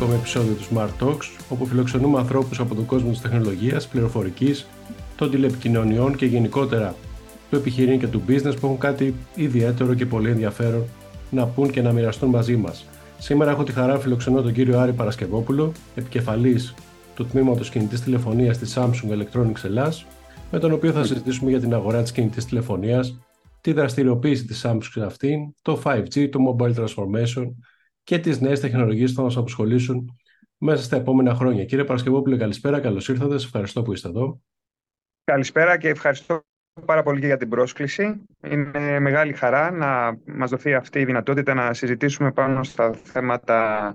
ακόμη επεισόδιο του Smart Talks, όπου φιλοξενούμε ανθρώπους από τον κόσμο της τεχνολογίας, πληροφορικής, των τηλεπικοινωνιών και γενικότερα του επιχειρήν και του business που έχουν κάτι ιδιαίτερο και πολύ ενδιαφέρον να πούν και να μοιραστούν μαζί μας. Σήμερα έχω τη χαρά να φιλοξενώ τον κύριο Άρη Παρασκευόπουλο, επικεφαλής του τμήματος κινητής τηλεφωνίας της Samsung Electronics Ελλάς, με τον οποίο θα συζητήσουμε για την αγορά της κινητής τηλεφωνίας, τη δραστηριοποίηση της Samsung σε αυτήν, το 5G, το mobile transformation και τις νέες τεχνολογίες που θα μας απασχολήσουν μέσα στα επόμενα χρόνια. Κύριε Παρασκευόπουλο, καλησπέρα, καλώς ήρθατε. Σας ευχαριστώ που είστε εδώ. Καλησπέρα και ευχαριστώ πάρα πολύ και για την πρόσκληση. Είναι μεγάλη χαρά να μας δοθεί αυτή η δυνατότητα να συζητήσουμε πάνω στα θέματα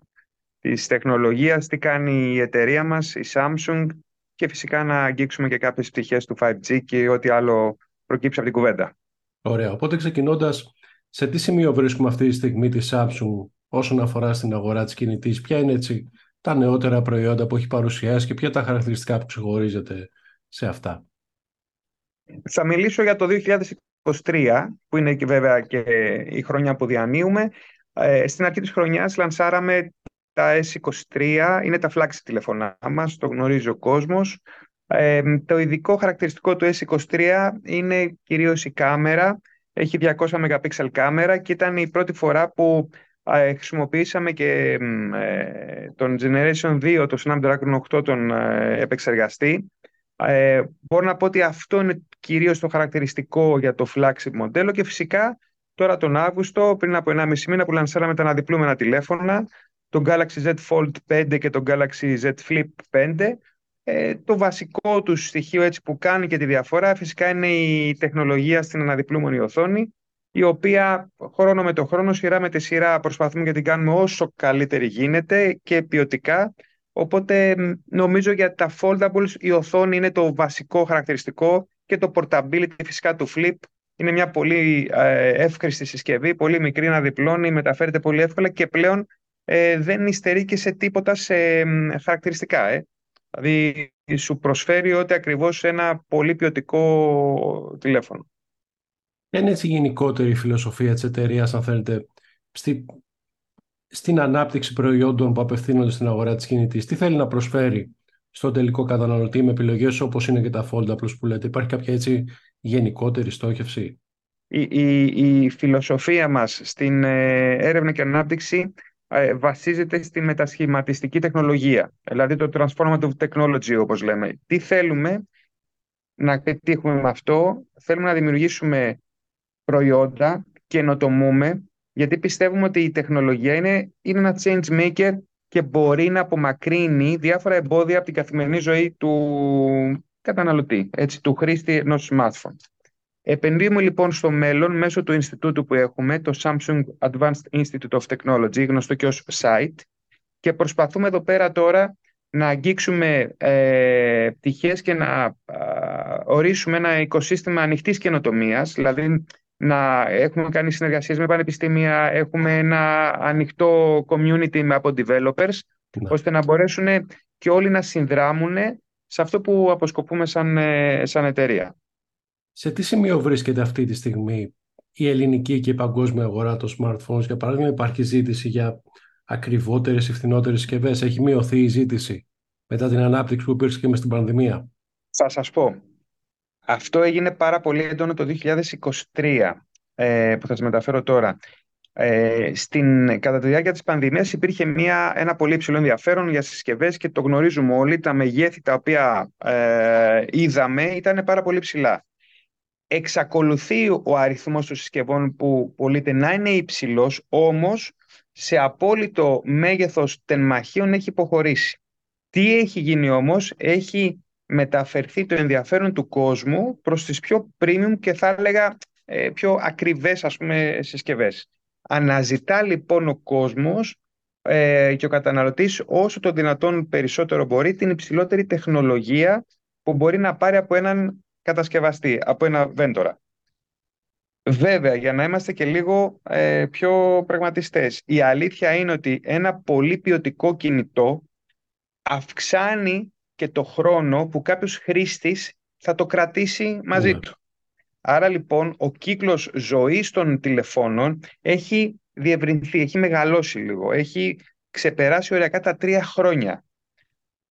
της τεχνολογίας, τι κάνει η εταιρεία μας, η Samsung και φυσικά να αγγίξουμε και κάποιες πτυχές του 5G και ό,τι άλλο προκύψει από την κουβέντα. Ωραία. Οπότε ξεκινώντας, σε τι σημείο βρίσκουμε αυτή τη στιγμή τη Samsung όσον αφορά στην αγορά της κινητής, ποια είναι έτσι τα νεότερα προϊόντα που έχει παρουσιάσει και ποια τα χαρακτηριστικά που ξεχωρίζεται σε αυτά. Θα μιλήσω για το 2023, που είναι και βέβαια και η χρονιά που διανύουμε. Ε, στην αρχή της χρονιάς λανσάραμε τα S23, είναι τα flagship τηλεφωνά μας, το γνωρίζει ο κόσμος. Ε, το ειδικό χαρακτηριστικό του S23 είναι κυρίως η κάμερα. Έχει 200 MP κάμερα και ήταν η πρώτη φορά που ε, χρησιμοποιήσαμε και ε, τον Generation 2, το Snapdragon 8, τον ε, επεξεργαστή. Ε, μπορώ να πω ότι αυτό είναι κυρίως το χαρακτηριστικό για το flagship μοντέλο και φυσικά τώρα τον Αύγουστο, πριν από 1,5 μήνα που λανσάραμε τα αναδιπλούμενα τηλέφωνα, τον Galaxy Z Fold 5 και τον Galaxy Z Flip 5, ε, το βασικό του στοιχείο έτσι που κάνει και τη διαφορά φυσικά είναι η τεχνολογία στην αναδιπλούμενη οθόνη η οποία χρόνο με το χρόνο, σειρά με τη σειρά προσπαθούμε και την κάνουμε όσο καλύτερη γίνεται και ποιοτικά Οπότε νομίζω για τα foldables η οθόνη είναι το βασικό χαρακτηριστικό και το portability φυσικά του flip είναι μια πολύ ε, εύκριστη συσκευή, πολύ μικρή να διπλώνει, μεταφέρεται πολύ εύκολα και πλέον ε, δεν υστερεί και σε τίποτα σε χαρακτηριστικά. Ε. Δηλαδή σου προσφέρει ότι ακριβώς ένα πολύ ποιοτικό τηλέφωνο. Ποια είναι έτσι η γενικότερη φιλοσοφία της εταιρείας, αν θέλετε, στη στην ανάπτυξη προϊόντων που απευθύνονται στην αγορά της κινητής. Τι θέλει να προσφέρει στον τελικό καταναλωτή με επιλογές όπως είναι και τα foldables που λέτε. Υπάρχει κάποια έτσι γενικότερη στόχευση; Η, η, η φιλοσοφία μας στην ε, έρευνα και ανάπτυξη ε, βασίζεται στη μετασχηματιστική τεχνολογία, δηλαδή το transformative technology όπως λέμε. Τι θέλουμε να πετύχουμε με αυτό, θέλουμε να δημιουργήσουμε προϊόντα, καινοτομούμε γιατί πιστεύουμε ότι η τεχνολογία είναι, είναι ένα change maker και μπορεί να απομακρύνει διάφορα εμπόδια από την καθημερινή ζωή του καταναλωτή, έτσι, του χρήστη ενός smartphone. Επενδύουμε λοιπόν στο μέλλον μέσω του Ινστιτούτου που έχουμε, το Samsung Advanced Institute of Technology, γνωστό και ως SITE, και προσπαθούμε εδώ πέρα τώρα να αγγίξουμε ε, πτυχές και να ορίσουμε ένα οικοσύστημα ανοιχτής καινοτομίας, δηλαδή να έχουμε κάνει συνεργασίες με πανεπιστήμια, έχουμε ένα ανοιχτό community από developers, ναι. ώστε να μπορέσουν και όλοι να συνδράμουν σε αυτό που αποσκοπούμε σαν, ε, σαν εταιρεία. Σε τι σημείο βρίσκεται αυτή τη στιγμή η ελληνική και η παγκόσμια αγορά των smartphones, για παράδειγμα υπάρχει ζήτηση για ακριβότερες ή φθηνότερες συσκευές; Έχει μειωθεί η ζήτηση μετά την ανάπτυξη που υπήρξε και με στην πανδημία; Θα σας πω. Αυτό έγινε πάρα πολύ έντονο το 2023, ε, που θα σας μεταφέρω τώρα. Ε, στην, κατά τη διάρκεια της πανδημίας υπήρχε μια, ένα πολύ υψηλό ενδιαφέρον για συσκευές και το γνωρίζουμε όλοι, τα μεγέθη τα οποία ε, είδαμε ήταν πάρα πολύ ψηλά. Εξακολουθεί ο αριθμός των συσκευών που πωλείται να είναι υψηλός, όμως σε απόλυτο μέγεθος τενμαχίων έχει υποχωρήσει. Τι έχει γίνει όμως, έχει μεταφερθεί το ενδιαφέρον του κόσμου προς τις πιο premium και θα έλεγα ε, πιο ακριβές ας πούμε συσκευές. Αναζητά λοιπόν ο κόσμος ε, και ο καταναλωτής όσο το δυνατόν περισσότερο μπορεί την υψηλότερη τεχνολογία που μπορεί να πάρει από έναν κατασκευαστή, από ένα βέντορα. Βέβαια, για να είμαστε και λίγο ε, πιο πραγματιστές, η αλήθεια είναι ότι ένα πολύ ποιοτικό κινητό αυξάνει και το χρόνο που κάποιος χρήστης θα το κρατήσει μαζί ναι. του. Άρα λοιπόν ο κύκλος ζωής των τηλεφώνων έχει διευρυνθεί, έχει μεγαλώσει λίγο, έχει ξεπεράσει οριακά τα τρία χρόνια.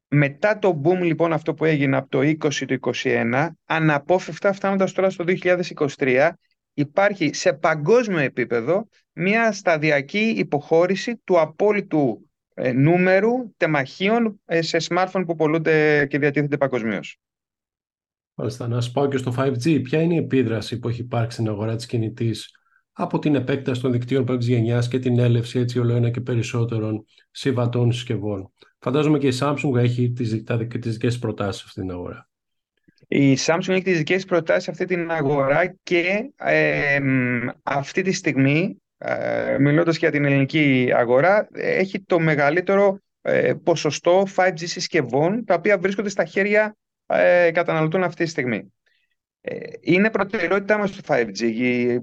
Μετά το boom λοιπόν αυτό που έγινε από το 20 το 21, αναπόφευκτα φτάνοντας τώρα στο 2023, υπάρχει σε παγκόσμιο επίπεδο μια σταδιακή υποχώρηση του απόλυτου ε, νούμερου τεμαχίων ε, σε smartphone που πολλούνται και διατίθενται παγκοσμίως. Μάλιστα, να σου πάω και στο 5G. Ποια είναι η επίδραση που έχει υπάρξει στην αγορά της κινητής από την επέκταση των δικτύων πέμπτης γενιάς και την έλευση έτσι όλο ένα και περισσότερων συμβατών συσκευών; Φαντάζομαι και η Samsung έχει τις, τα, τις δικές προτάσεις σε αυτήν την αγορά. Η Samsung έχει τις δικές προτάσεις σε αυτή την αγορά και ε, αυτή τη στιγμή, ε, μιλώντας για την ελληνική αγορά, έχει το μεγαλύτερο ε, ποσοστό 5G συσκευών, τα οποία βρίσκονται στα χέρια ε, καταναλωτών αυτή τη στιγμή. Ε, είναι προτεραιότητά μας το 5G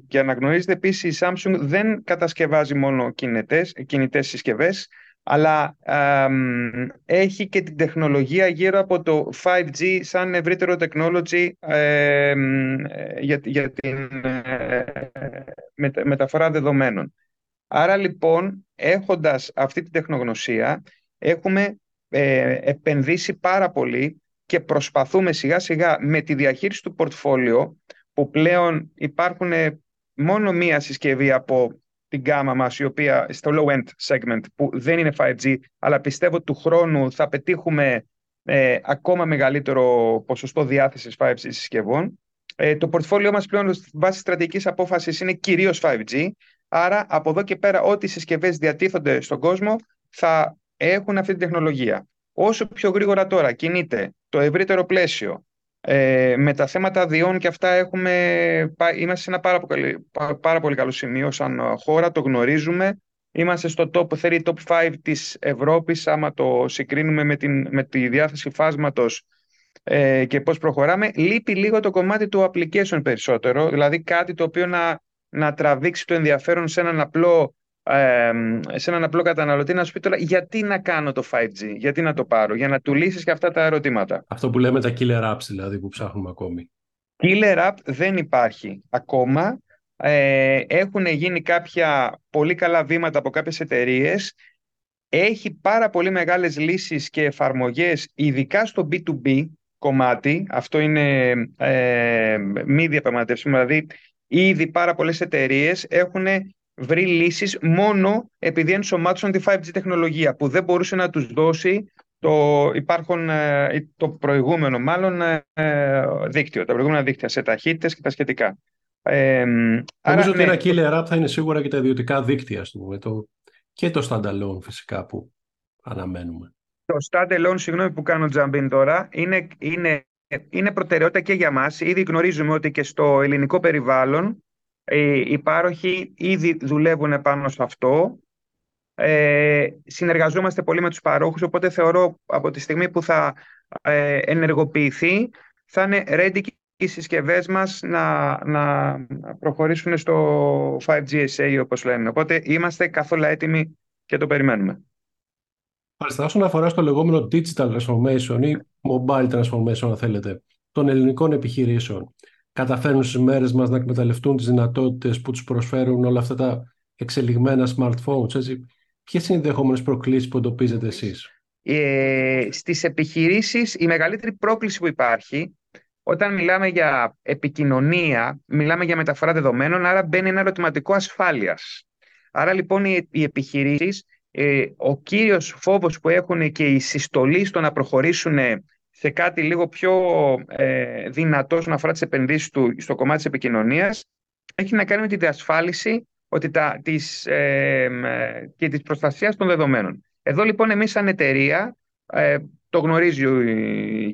και αναγνωρίζετε επίσης η Samsung δεν κατασκευάζει μόνο κινητές, κινητές συσκευές αλλά έχει και την τεχνολογία γύρω από το 5G σαν ευρύτερο technology για, για την ε, μεταφορά δεδομένων. Άρα λοιπόν έχοντας αυτή την τεχνογνωσία έχουμε ε, επενδύσει πάρα πολύ και προσπαθούμε σιγά σιγά με τη διαχείριση του πορτφόλιο που πλέον υπάρχουν μόνο μία συσκευή από την γάμα μας η οποία στο low-end segment που δεν είναι 5G αλλά πιστεύω ότι του χρόνου θα πετύχουμε ε, ακόμα μεγαλύτερο ποσοστό διάθεσης 5G συσκευών. Ε, το πορτφόλιό μας πλέον βάσει στρατηγικής απόφασης είναι κυρίως 5G άρα από εδώ και πέρα ό,τι συσκευές διατίθονται στον κόσμο θα έχουν αυτή την τεχνολογία. Όσο πιο γρήγορα τώρα κινείται το ευρύτερο πλαίσιο, ε, με τα θέματα διών και αυτά έχουμε, είμαστε σε ένα πάρα πολύ, πάρα πολύ καλό σημείο σαν χώρα, το γνωρίζουμε. Είμαστε στο top 3, top 5 της Ευρώπης, άμα το συγκρίνουμε με, την, με τη διάθεση φάσματος ε, και πώς προχωράμε. Λείπει λίγο το κομμάτι του application περισσότερο, δηλαδή κάτι το οποίο να, να τραβήξει το ενδιαφέρον σε έναν απλό σε έναν απλό καταναλωτή να σου πει τώρα γιατί να κάνω το 5G, γιατί να το πάρω, για να του λύσεις και αυτά τα ερωτήματα. Αυτό που λέμε τα killer apps δηλαδή που ψάχνουμε ακόμη. Killer app δεν υπάρχει ακόμα. Ε, έχουν γίνει κάποια πολύ καλά βήματα από κάποιες εταιρείες. Έχει πάρα πολύ μεγάλες λύσεις και εφαρμογές, ειδικά στο B2B κομμάτι. Αυτό είναι ε, μη διαπραγματεύσιμο. Δηλαδή, ήδη πάρα πολλές εταιρείες έχουν βρει λύσεις μόνο επειδή ενσωμάτωσαν τη 5G τεχνολογία που δεν μπορούσε να τους δώσει το, υπάρχον, ε, το προηγούμενο μάλλον ε, δίκτυο, τα προηγούμενα δίκτυα σε ταχύτητες και τα σχετικά. Ε, Νομίζω άρα, ότι ναι, ένα killer app θα είναι σίγουρα και τα ιδιωτικά δίκτυα το, και το standalone φυσικά που αναμένουμε. Το standalone, συγγνώμη που κάνω jump τώρα, είναι, είναι, είναι προτεραιότητα και για μας. Ήδη γνωρίζουμε ότι και στο ελληνικό περιβάλλον οι πάροχοι ήδη δουλεύουν πάνω σε αυτό. Ε, συνεργαζόμαστε πολύ με τους παρόχους, οπότε θεωρώ από τη στιγμή που θα ε, ενεργοποιηθεί θα είναι ready οι συσκευές μας να, να προχωρήσουν στο 5G SA όπως λένε. Οπότε είμαστε καθόλου έτοιμοι και το περιμένουμε. Μάλιστα, όσον αφορά στο λεγόμενο digital transformation ή mobile transformation, αν θέλετε, των ελληνικών επιχειρήσεων, καταφέρνουν στις μέρες μας να εκμεταλλευτούν τις δυνατότητες που τους προσφέρουν όλα αυτά τα εξελιγμένα smartphones. Έτσι. Ποιες είναι οι δεχόμενες προκλήσεις που εντοπίζετε εσείς; Ε, στις επιχειρήσεις η μεγαλύτερη πρόκληση που υπάρχει όταν μιλάμε για επικοινωνία, μιλάμε για μεταφορά δεδομένων, άρα μπαίνει ένα ερωτηματικό ασφάλειας. Άρα λοιπόν οι, οι επιχειρήσεις, ε, ο κύριος φόβος που έχουν και η συστολή στο να προχωρήσουν σε κάτι λίγο πιο ε, δυνατός όσον αφορά τις επενδύσεις του στο κομμάτι της επικοινωνίας έχει να κάνει με τη διασφάλιση ότι τα, της, ε, και της προστασίας των δεδομένων. Εδώ λοιπόν εμείς σαν εταιρεία, ε, το γνωρίζει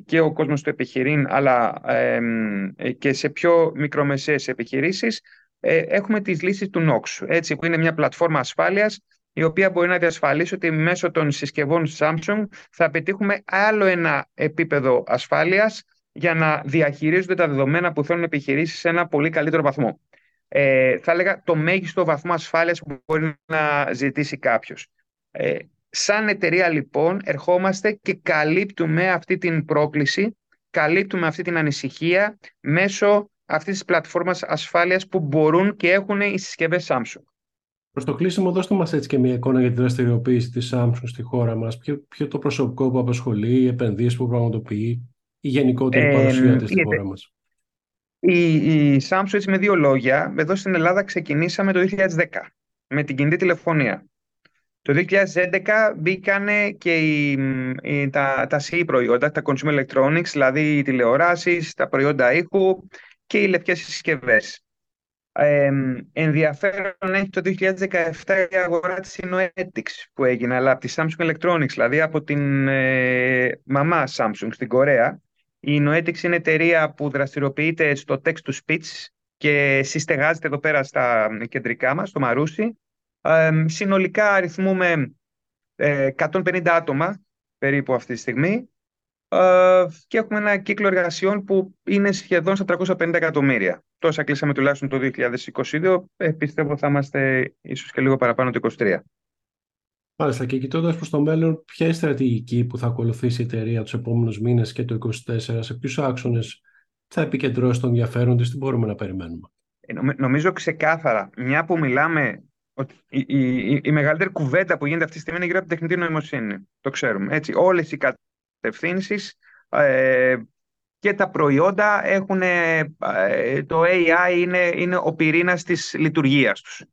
και ο κόσμος του επιχειρήν, αλλά ε, και σε πιο μικρομεσαίες επιχειρήσεις, ε, έχουμε τις λύσεις του NOX, έτσι, που είναι μια πλατφόρμα ασφάλειας η οποία μπορεί να διασφαλίσει ότι μέσω των συσκευών Samsung θα πετύχουμε άλλο ένα επίπεδο ασφάλειας για να διαχειρίζονται τα δεδομένα που θέλουν επιχειρήσεις σε ένα πολύ καλύτερο βαθμό. Ε, θα έλεγα το μέγιστο βαθμό ασφάλειας που μπορεί να ζητήσει κάποιος. Ε, σαν εταιρεία λοιπόν ερχόμαστε και καλύπτουμε αυτή την πρόκληση, καλύπτουμε αυτή την ανησυχία μέσω αυτής της πλατφόρμας ασφάλειας που μπορούν και έχουν οι συσκευές Samsung. Προς το κλείσιμο, δώστε μας έτσι και μια εικόνα για τη δραστηριοποίηση της Samsung στη χώρα μας. Ποιο, ποιο το προσωπικό που απασχολεί, οι επενδύσεις που πραγματοποιεί, η γενικότερη παρουσία της στη χώρα μας. Η, η Samsung, έτσι με δύο λόγια, εδώ στην Ελλάδα ξεκινήσαμε το 2010 με την κινητή τηλεφωνία. Το 2011 μπήκαν και οι, τα, τα CE προϊόντα, τα consumer electronics, δηλαδή οι τηλεοράσεις, τα προϊόντα ήχου και οι λευκές συσκευές. Ε, ενδιαφέρον έχει το 2017 η αγορά της Innoetics που έγινε, αλλά από τη Samsung Electronics, δηλαδή από την ε, μαμά Samsung στην Κορέα. Η Innoetics είναι εταιρεία που δραστηριοποιείται στο text-to-speech και συστεγάζεται εδώ πέρα στα κεντρικά μας, στο Μαρούσι. Ε, συνολικά αριθμούμε 150 άτομα περίπου αυτή τη στιγμή και έχουμε ένα κύκλο εργασιών που είναι σχεδόν στα 350 εκατομμύρια. Τόσα κλείσαμε τουλάχιστον το 2022. Ε, πιστεύω θα είμαστε ίσως και λίγο παραπάνω το 2023. Μάλιστα. Και κοιτώντας προς το μέλλον, ποια είναι η στρατηγική που θα ακολουθήσει η εταιρεία τους επόμενους μήνες και το 2024, σε ποιους άξονες θα επικεντρώσει τον ενδιαφέρον της, τι μπορούμε να περιμένουμε; Ε, νομίζω ξεκάθαρα, μια που μιλάμε ότι η, η, η, μεγαλύτερη κουβέντα που γίνεται αυτή τη στιγμή είναι γύρω από την τεχνητή νοημοσύνη. Το ξέρουμε. Έτσι, όλες οι κατευθύνσεις ε, και τα προϊόντα έχουν, ε, το AI είναι, είναι ο πυρήνας της λειτουργίας τους.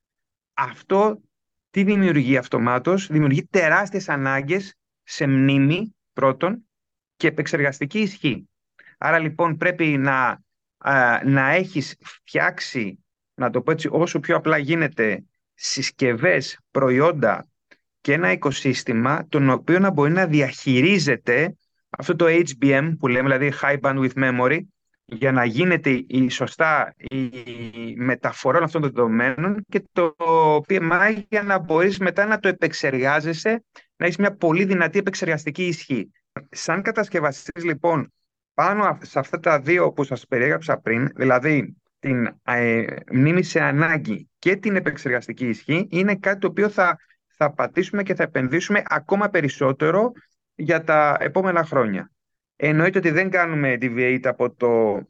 Αυτό τι δημιουργεί αυτομάτως, δημιουργεί τεράστιες ανάγκες σε μνήμη πρώτον και επεξεργαστική ισχύ. Άρα λοιπόν πρέπει να, να έχεις φτιάξει, να το πω έτσι όσο πιο απλά γίνεται, συσκευές, προϊόντα και ένα οικοσύστημα τον οποίο να μπορεί να διαχειρίζεται αυτό το HBM που λέμε, δηλαδή High Bandwidth Memory, για να γίνεται η σωστά η μεταφορά αυτών των δεδομένων και το PMI για να μπορείς μετά να το επεξεργάζεσαι, να έχεις μια πολύ δυνατή επεξεργαστική ισχύ. Σαν κατασκευαστής λοιπόν, πάνω σε αυτά τα δύο που σας περιέγραψα πριν, δηλαδή την ε, μνήμη σε ανάγκη και την επεξεργαστική ισχύ, είναι κάτι το οποίο θα, θα πατήσουμε και θα επενδύσουμε ακόμα περισσότερο για τα επόμενα χρόνια. Εννοείται ότι δεν κάνουμε deviate από το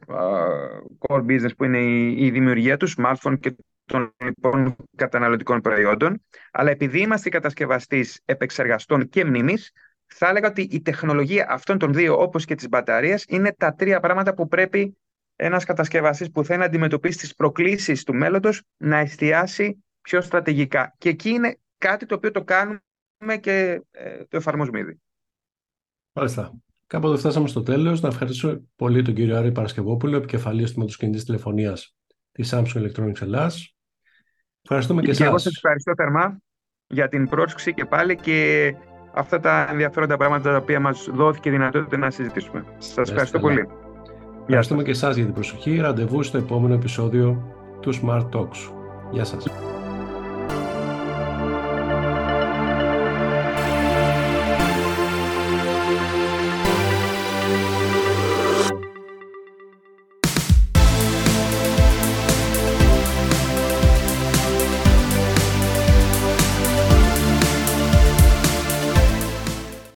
core business που είναι η, η δημιουργία του smartphone και των λοιπόν καταναλωτικών προϊόντων, αλλά επειδή είμαστε κατασκευαστής επεξεργαστών και μνήμης, θα έλεγα ότι η τεχνολογία αυτών των δύο, όπως και της μπαταρίας, είναι τα τρία πράγματα που πρέπει ένας κατασκευαστής που θέλει να αντιμετωπίσει τις προκλήσεις του μέλλοντος να εστιάσει πιο στρατηγικά. Και εκεί είναι κάτι το οποίο το κάνουμε και ε, το εφαρμόζουμε ήδη. Μάλιστα. Κάποτε φτάσαμε στο τέλος. Να ευχαριστήσω πολύ τον κύριο Άρη Παρασκευόπουλο, επικεφαλής του κινητής τηλεφωνίας της Samsung Electronics Ελλάς. Ευχαριστούμε και, και εσάς. εγώ σας ευχαριστώ θερμά για την πρόσκληση και πάλι και αυτά τα ενδιαφέροντα πράγματα τα οποία μας δόθηκε η δυνατότητα να συζητήσουμε. Σας ευχαριστώ πολύ. Ευχαριστούμε και εσάς για την προσοχή. Ραντεβού στο επόμενο επεισόδιο του Smart Talks. Γεια σας.